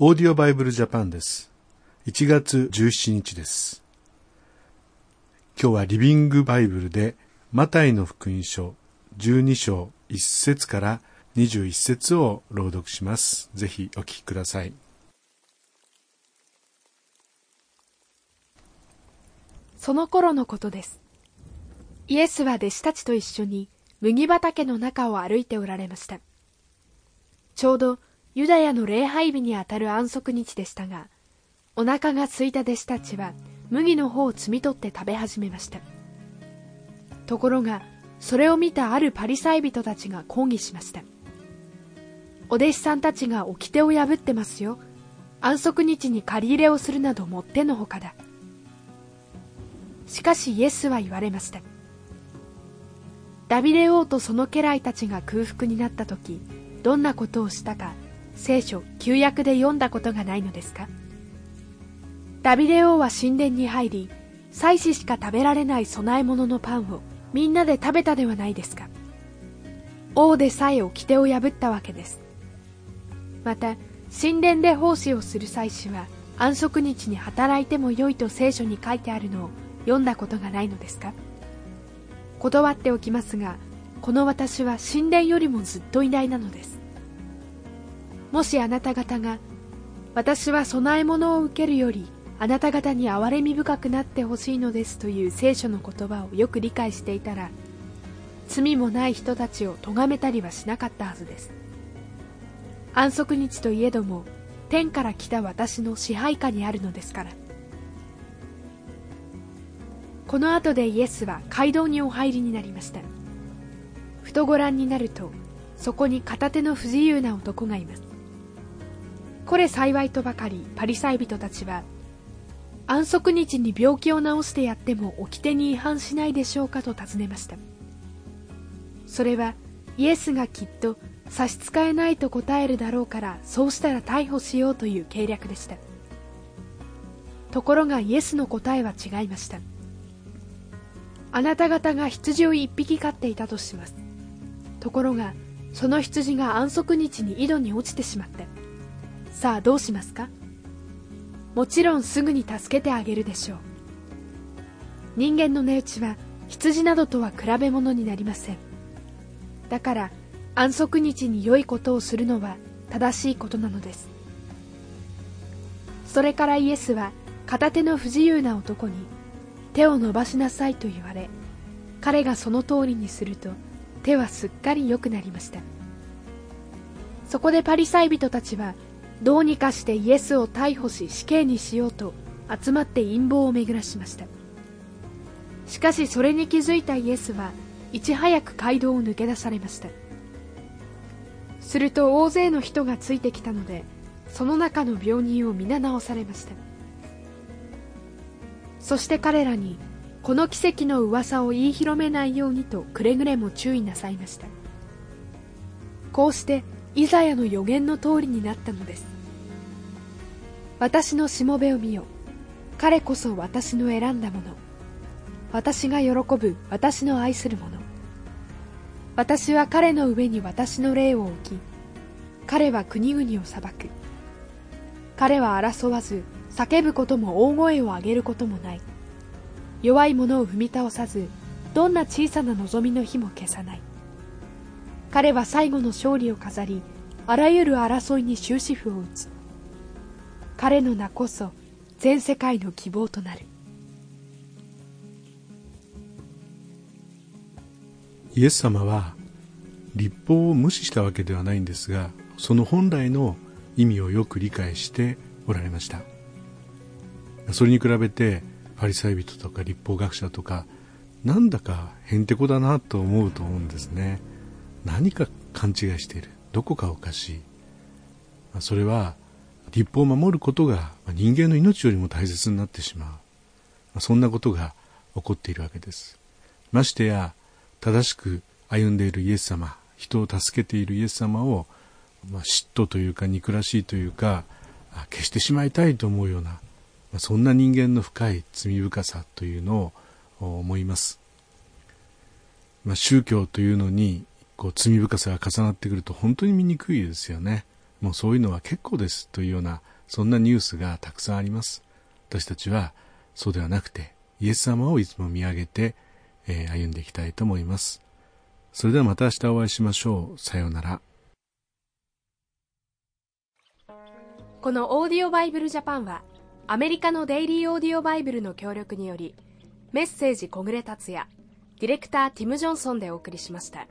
オーディオバイブルジャパンです。1月17日です。今日はリビングバイブルでマタイの福音書12章1節から21節を朗読します。ぜひお聞きください。その頃のことです。イエスは弟子たちと一緒に麦畑の中を歩いておられました。ちょうどユダヤの礼拝日にあたる安息日でしたが、お腹が空いた弟子たちは麦の方を摘み取って食べ始めました。ところが、それを見たあるパリサイ人たちが抗議しました。お弟子さんたちが掟を破ってますよ。安息日に借り入れをするなどもってのほかだ。しかしイエスは言われました。ダビデ王とその家来たちが空腹になった時、どんなことをしたか聖書旧約で読んだことがないのですか？ダビデ王は神殿に入り祭司しか食べられない供え物のパンをみんなで食べたではないですか？王でさえ掟を破ったわけです。また神殿で奉仕をする祭司は安息日に働いてもよいと聖書に書いてあるのを読んだことがないのですか？断っておきますがこの私は神殿よりもずっと偉大なのです。もしあなた方が私は供え物を受けるよりあなた方に憐れみ深くなってほしいのですという聖書の言葉をよく理解していたら罪もない人たちを咎めたりはしなかったはずです。安息日といえども天から来た私の支配下にあるのですから。この後でイエスは街道にお入りになりました。ふとご覧になるとそこに片手の不自由な男がいます。これ幸いとばかりパリサイ人たちは安息日に病気を治してやっても掟に違反しないでしょうかと尋ねました。それはイエスがきっと差し支えないと答えるだろうからそうしたら逮捕しようという計略でした。ところがイエスの答えは違いました。あなた方が羊を一匹飼っていたとします。ところがその羊が安息日に井戸に落ちてしまった。さあどうしますか？もちろんすぐに助けてあげるでしょう。人間の値打ちは羊などとは比べ物になりません。だから安息日に良いことをするのは正しいことなのです。それからイエスは片手の不自由な男に手を伸ばしなさいと言われ彼がその通りにすると手はすっかり良くなりました。そこでパリサイ人たちはどうにかしてイエスを逮捕し死刑にしようと集まって陰謀を巡らしました。しかしそれに気づいたイエスはいち早く街道を抜け出されました。すると大勢の人がついてきたのでその中の病人を皆直されました。そして彼らにこの奇跡の噂を言い広めないようにとくれぐれも注意なさいました。こうしてイザヤの予言の通りになったのです。私のしもべを見よ。彼こそ私の選んだもの。私が喜ぶ私の愛するもの。私は彼の上に私の霊を置き彼は国々を裁く。彼は争わず叫ぶことも大声を上げることもない。弱い者を踏み倒さずどんな小さな望みの火も消さない。彼は最後の勝利を飾りあらゆる争いに終止符を打つ。彼の名こそ全世界の希望となる。イエス様は立法を無視したわけではないんですがその本来の意味をよく理解しておられました。それに比べてパリサイ人とか立法学者とかなんだかへんてこだなと思うと思うんですね。何か勘違いしている。どこかおかしい。それは立法を守ることが人間の命よりも大切になってしまう。そんなことが起こっているわけです。ましてや正しく歩んでいるイエス様人を助けているイエス様を、ま嫉妬というか憎らしいというか消してしまいたいと思うようなまそんな人間の深い罪深さというのを思います、まあ、宗教というのにこう罪深さが重なってくると本当に醜いですよね。もうそういうのは結構ですというようなそんなニュースがたくさんあります。私たちはそうではなくてイエス様をいつも見上げて、えー、歩んでいきたいと思います。それではまた明日お会いしましょう。さようなら。このオーディオバイブルジャパンはアメリカのデイリーオーディオバイブルの協力によりメッセージ小暮達也ディレクターティム・ジョンソンでお送りしました。